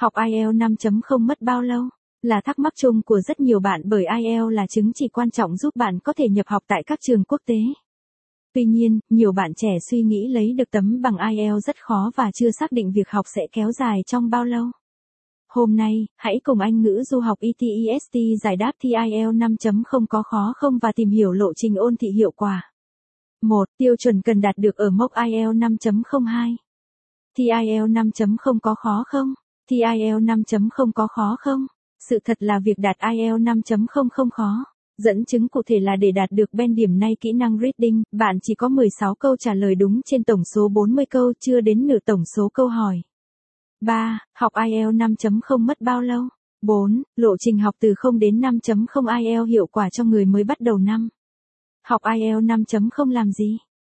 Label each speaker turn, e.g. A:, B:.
A: Học IELTS 5.0 mất bao lâu? Là thắc mắc chung của rất nhiều bạn bởi IELTS là chứng chỉ quan trọng giúp bạn có thể nhập học tại các trường quốc tế. Tuy nhiên, nhiều bạn trẻ suy nghĩ lấy được tấm bằng IELTS rất khó và chưa xác định việc học sẽ kéo dài trong bao lâu. Hôm nay, hãy cùng Anh ngữ du học ETEST giải đáp thi IELTS 5.0 có khó không và tìm hiểu lộ trình ôn thị hiệu quả. 1. Tiêu chuẩn cần đạt được ở mốc IELTS 5.02. Thi IELTS 5.0 có khó không? Thi IELTS 5.0 có khó không? Sự thật là việc đạt IELTS 5.0 không khó. Dẫn chứng cụ thể là để đạt được bên điểm nay kỹ năng reading, bạn chỉ có 16 câu trả lời đúng trên tổng số 40 câu chưa đến nửa tổng số câu hỏi. 3. Học IELTS 5.0 mất bao lâu? 4. Lộ trình học từ 0 đến 5.0 IELTS hiệu quả cho người mới bắt đầu năm. Học IELTS 5.0 làm gì?